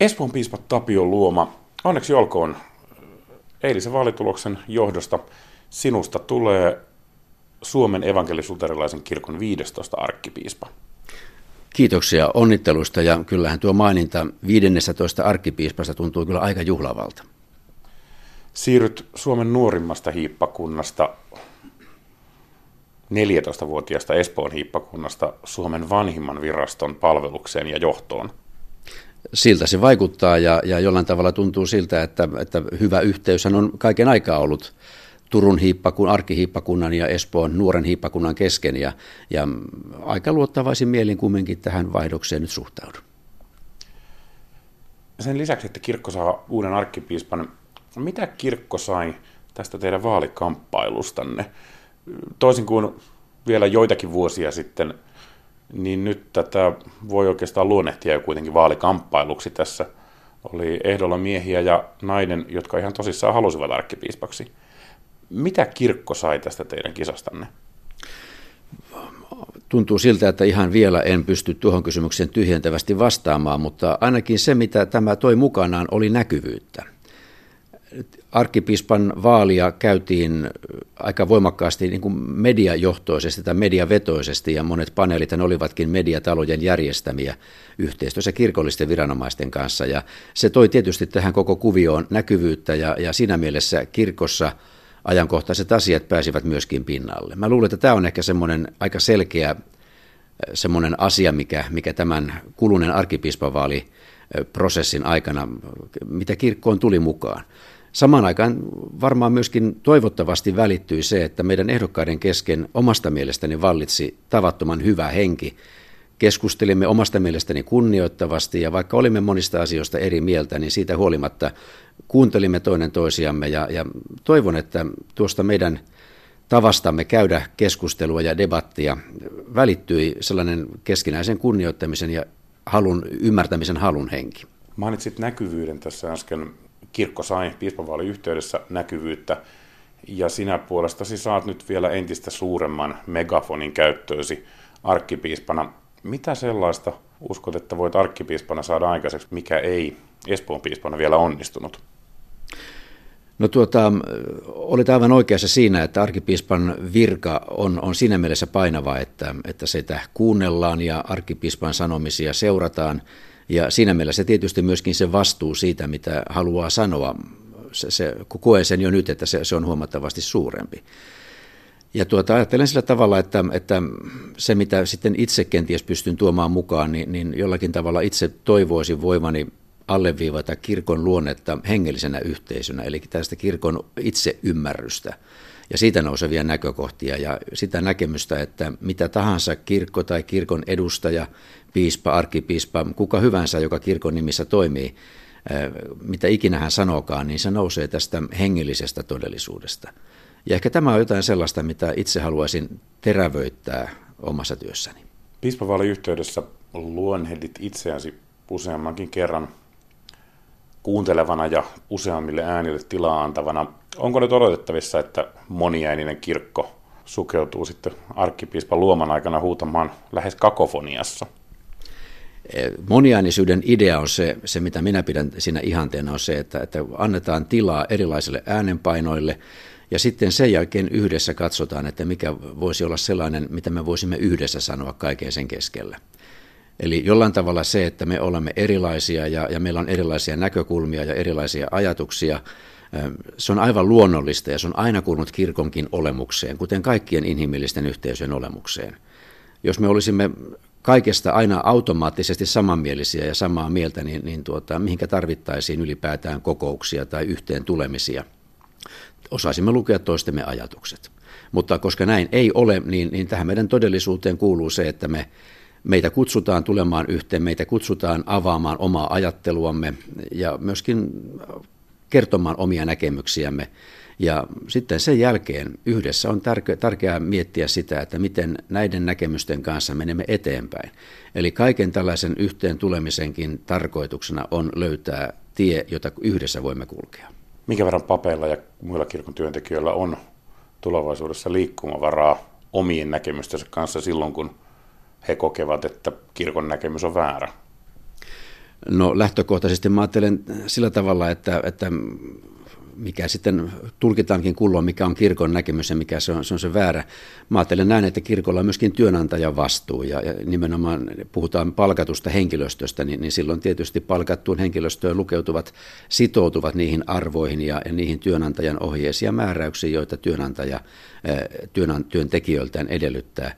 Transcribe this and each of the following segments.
Espoon piispa Tapio Luoma, onneksi olkoon eilisen vaalituloksen johdosta sinusta tulee Suomen evankelisuterilaisen kirkon 15 arkkipiispa. Kiitoksia onnittelusta ja kyllähän tuo maininta 15 arkkipiispasta tuntuu kyllä aika juhlavalta. Siirryt Suomen nuorimmasta hiippakunnasta 14-vuotiaasta Espoon hiippakunnasta Suomen vanhimman viraston palvelukseen ja johtoon. Siltä se vaikuttaa ja, ja jollain tavalla tuntuu siltä, että, että hyvä yhteys on kaiken aikaa ollut Turun hiippakun, arkkihiippakunnan ja Espoon nuoren hiippakunnan kesken ja, ja aika luottavaisin mielin kumminkin tähän vaihdokseen nyt suhtaudun. Sen lisäksi, että kirkko saa uuden arkkipiispan, mitä kirkko sai tästä teidän vaalikamppailustanne? Toisin kuin vielä joitakin vuosia sitten, niin nyt tätä voi oikeastaan luonnehtia jo kuitenkin vaalikamppailuksi tässä. Oli ehdolla miehiä ja nainen, jotka ihan tosissaan halusivat arkkipiispaksi. Mitä kirkko sai tästä teidän kisastanne? Tuntuu siltä, että ihan vielä en pysty tuohon kysymykseen tyhjentävästi vastaamaan, mutta ainakin se, mitä tämä toi mukanaan, oli näkyvyyttä. Arkkipiispan vaalia käytiin aika voimakkaasti niin kuin mediajohtoisesti tai mediavetoisesti ja monet paneelit olivatkin mediatalojen järjestämiä yhteistyössä kirkollisten viranomaisten kanssa ja se toi tietysti tähän koko kuvioon näkyvyyttä ja, ja siinä mielessä kirkossa – ajankohtaiset asiat pääsivät myöskin pinnalle. Mä luulen, että tämä on ehkä semmoinen aika selkeä semmoinen asia, mikä, mikä tämän kuluneen arkipiispavaaliprosessin aikana, mitä kirkkoon tuli mukaan. Samaan aikaan varmaan myöskin toivottavasti välittyi se, että meidän ehdokkaiden kesken omasta mielestäni vallitsi tavattoman hyvä henki Keskustelimme omasta mielestäni kunnioittavasti ja vaikka olimme monista asioista eri mieltä, niin siitä huolimatta kuuntelimme toinen toisiamme ja, ja toivon, että tuosta meidän tavastamme käydä keskustelua ja debattia välittyi sellainen keskinäisen kunnioittamisen ja halun, ymmärtämisen halun henki. Mainitsit näkyvyyden tässä äsken. Kirkko sai piispavaaliyhteydessä näkyvyyttä ja sinä puolestasi saat nyt vielä entistä suuremman megafonin käyttöösi arkkipiispana. Mitä sellaista uskot, että voit arkkipiispana saada aikaiseksi, mikä ei Espoon piispana vielä onnistunut? No tuota, olit aivan oikeassa siinä, että arkipiispan virka on, on siinä mielessä painava, että, että sitä kuunnellaan ja arkipiispan sanomisia seurataan. Ja siinä mielessä tietysti myöskin se vastuu siitä, mitä haluaa sanoa, se, se, koen sen jo nyt, että se, se on huomattavasti suurempi. Ja tuota, ajattelen sillä tavalla, että, että se mitä sitten itse kenties pystyn tuomaan mukaan, niin, niin jollakin tavalla itse toivoisin voivani alleviivata kirkon luonnetta hengellisenä yhteisönä, eli tästä kirkon itseymmärrystä ja siitä nousevia näkökohtia ja sitä näkemystä, että mitä tahansa kirkko tai kirkon edustaja, piispa, arkkipiispa, kuka hyvänsä, joka kirkon nimissä toimii, mitä ikinä hän sanookaan, niin se nousee tästä hengellisestä todellisuudesta. Ja ehkä tämä on jotain sellaista, mitä itse haluaisin terävöittää omassa työssäni. Piispavaaliyhteydessä luonhehdit itseäsi useammankin kerran kuuntelevana ja useammille äänille tilaa antavana. Onko nyt odotettavissa, että moniäininen kirkko sukeutuu sitten arkkipiispan luoman aikana huutamaan lähes kakofoniassa? Moniäänisyyden idea on se, se, mitä minä pidän siinä ihanteena, on se, että, että annetaan tilaa erilaisille äänenpainoille ja sitten sen jälkeen yhdessä katsotaan, että mikä voisi olla sellainen, mitä me voisimme yhdessä sanoa kaiken sen keskellä. Eli jollain tavalla se, että me olemme erilaisia ja, ja meillä on erilaisia näkökulmia ja erilaisia ajatuksia, se on aivan luonnollista ja se on aina kuulunut kirkonkin olemukseen, kuten kaikkien inhimillisten yhteisöjen olemukseen. Jos me olisimme kaikesta aina automaattisesti samanmielisiä ja samaa mieltä, niin, niin tuota, mihinkä tarvittaisiin ylipäätään kokouksia tai yhteen tulemisia. Osaisimme lukea toistemme ajatukset. Mutta koska näin ei ole, niin, niin tähän meidän todellisuuteen kuuluu se, että me Meitä kutsutaan tulemaan yhteen, meitä kutsutaan avaamaan omaa ajatteluamme ja myöskin kertomaan omia näkemyksiämme. Ja sitten sen jälkeen yhdessä on tärkeää miettiä sitä, että miten näiden näkemysten kanssa menemme eteenpäin. Eli kaiken tällaisen yhteen tulemisenkin tarkoituksena on löytää tie, jota yhdessä voimme kulkea. Mikä verran papeilla ja muilla kirkon työntekijöillä on tulevaisuudessa liikkumavaraa omien näkemystensä kanssa silloin, kun he kokevat, että kirkon näkemys on väärä? No lähtökohtaisesti mä ajattelen sillä tavalla, että, että mikä sitten tulkitaankin kulloin, mikä on kirkon näkemys ja mikä se on se, on se väärä. Mä ajattelen näin, että kirkolla on myöskin työnantajan vastuu ja, ja nimenomaan puhutaan palkatusta henkilöstöstä, niin, niin silloin tietysti palkattuun henkilöstöön lukeutuvat, sitoutuvat niihin arvoihin ja, ja niihin työnantajan ohjeisiin ja määräyksiin, joita työnantaja työn, työntekijöiltään edellyttää.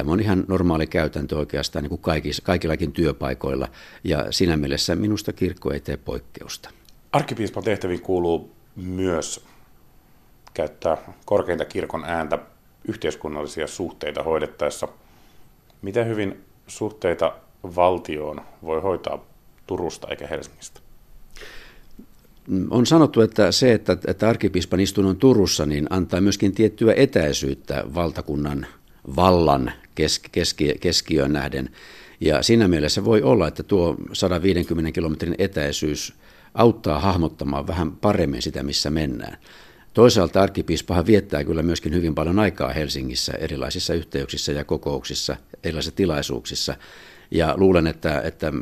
Tämä on ihan normaali käytäntö oikeastaan niin kuin kaikis, kaikillakin työpaikoilla ja siinä mielessä minusta kirkko ei tee poikkeusta. Arkkipiispan tehtäviin kuuluu myös käyttää korkeinta kirkon ääntä yhteiskunnallisia suhteita hoidettaessa. Miten hyvin suhteita valtioon voi hoitaa Turusta eikä Helsingistä? On sanottu, että se, että, että arkipiispan istunnon Turussa, niin antaa myöskin tiettyä etäisyyttä valtakunnan vallan keski, keski, keskiöön nähden. Ja siinä mielessä voi olla, että tuo 150 kilometrin etäisyys auttaa hahmottamaan vähän paremmin sitä, missä mennään. Toisaalta arkkipiispahan viettää kyllä myöskin hyvin paljon aikaa Helsingissä erilaisissa yhteyksissä ja kokouksissa, erilaisissa tilaisuuksissa. Ja luulen, että, että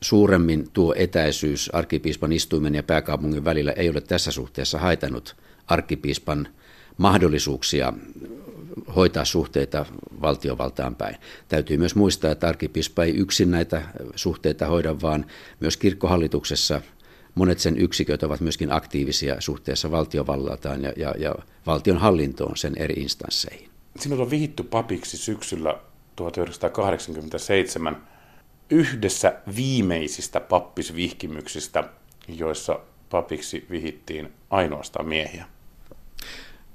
suuremmin tuo etäisyys arkkipiispan istuimen ja pääkaupungin välillä ei ole tässä suhteessa haitannut arkkipiispan mahdollisuuksia hoitaa suhteita valtiovaltaan päin. Täytyy myös muistaa, että arkipiispa ei yksin näitä suhteita hoida, vaan myös kirkkohallituksessa monet sen yksiköt ovat myöskin aktiivisia suhteessa valtiovallaltaan ja, ja, ja valtion hallintoon sen eri instansseihin. Sinut on vihitty papiksi syksyllä 1987 yhdessä viimeisistä pappisvihkimyksistä, joissa papiksi vihittiin ainoastaan miehiä.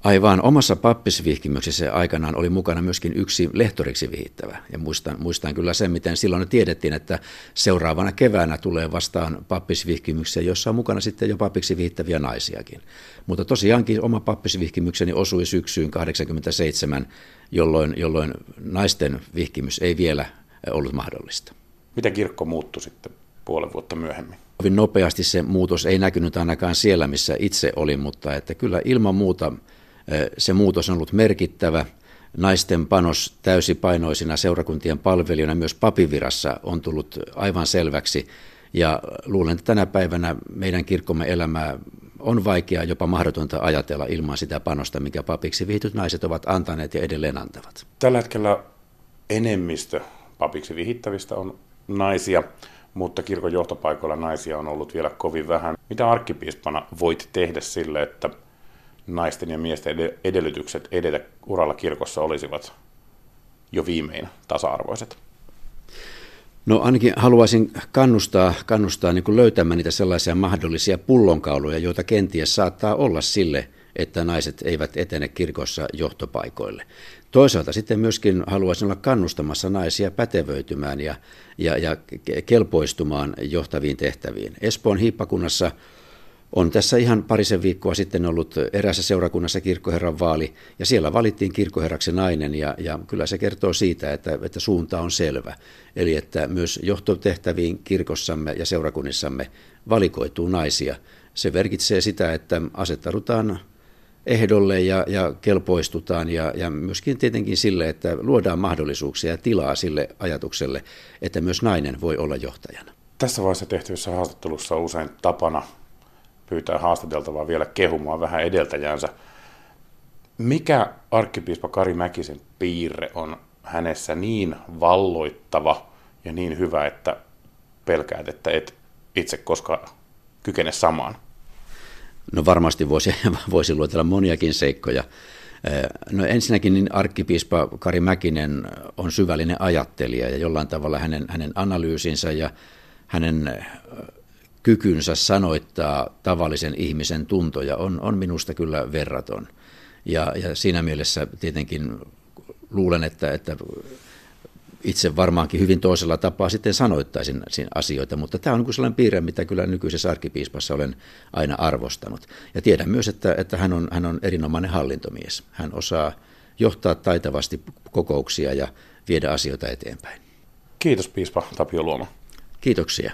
Aivan omassa pappisvihkimyksessä aikanaan oli mukana myöskin yksi lehtoriksi vihittävä. Ja muistan, muistan kyllä sen, miten silloin tiedettiin, että seuraavana keväänä tulee vastaan pappisvihkimyksiä, jossa on mukana sitten jo papiksi vihittäviä naisiakin. Mutta tosiaankin oma pappisvihkimykseni osui syksyyn 87, jolloin, jolloin naisten vihkimys ei vielä ollut mahdollista. Miten kirkko muuttui sitten puolen vuotta myöhemmin? Hyvin nopeasti se muutos ei näkynyt ainakaan siellä, missä itse olin, mutta että kyllä ilman muuta – se muutos on ollut merkittävä. Naisten panos täysipainoisina seurakuntien palvelijana myös papivirassa on tullut aivan selväksi. Ja luulen, että tänä päivänä meidän kirkkomme elämää on vaikea, jopa mahdotonta ajatella ilman sitä panosta, mikä papiksi vihityt naiset ovat antaneet ja edelleen antavat. Tällä hetkellä enemmistö papiksi vihittävistä on naisia, mutta kirkon johtopaikoilla naisia on ollut vielä kovin vähän. Mitä arkkipiispana voit tehdä sille, että naisten ja miesten edellytykset edetä uralla kirkossa olisivat jo viimein tasa-arvoiset? No ainakin haluaisin kannustaa, kannustaa niin löytämään niitä sellaisia mahdollisia pullonkauluja, joita kenties saattaa olla sille, että naiset eivät etene kirkossa johtopaikoille. Toisaalta sitten myöskin haluaisin olla kannustamassa naisia pätevöitymään ja, ja, ja kelpoistumaan johtaviin tehtäviin. Espoon hiippakunnassa on tässä ihan parisen viikkoa sitten ollut erässä seurakunnassa kirkkoherran vaali, ja siellä valittiin kirkkoherraksi nainen, ja, ja kyllä se kertoo siitä, että, että suunta on selvä. Eli että myös johtotehtäviin kirkossamme ja seurakunnissamme valikoituu naisia. Se merkitsee sitä, että asettaudutaan ehdolle ja, ja kelpoistutaan ja, ja myöskin tietenkin sille, että luodaan mahdollisuuksia ja tilaa sille ajatukselle, että myös nainen voi olla johtajana. Tässä vaiheessa tehtyessä haastattelussa on usein tapana pyytää haastateltavaa vielä kehumaan vähän edeltäjänsä. Mikä arkkipiispa Kari Mäkisen piirre on hänessä niin valloittava ja niin hyvä, että pelkäät, että et itse koskaan kykene samaan? No varmasti voisi, voisi luotella moniakin seikkoja. No ensinnäkin niin arkkipiispa Kari Mäkinen on syvällinen ajattelija ja jollain tavalla hänen, hänen analyysinsä ja hänen kykynsä sanoittaa tavallisen ihmisen tuntoja on, on minusta kyllä verraton. Ja, ja siinä mielessä tietenkin luulen, että, että itse varmaankin hyvin toisella tapaa sitten sanoittaisin asioita, mutta tämä on niin sellainen piirre, mitä kyllä nykyisessä arkipiispassa olen aina arvostanut. Ja tiedän myös, että, että hän, on, hän on erinomainen hallintomies. Hän osaa johtaa taitavasti kokouksia ja viedä asioita eteenpäin. Kiitos piispa Tapio Luoma. Kiitoksia.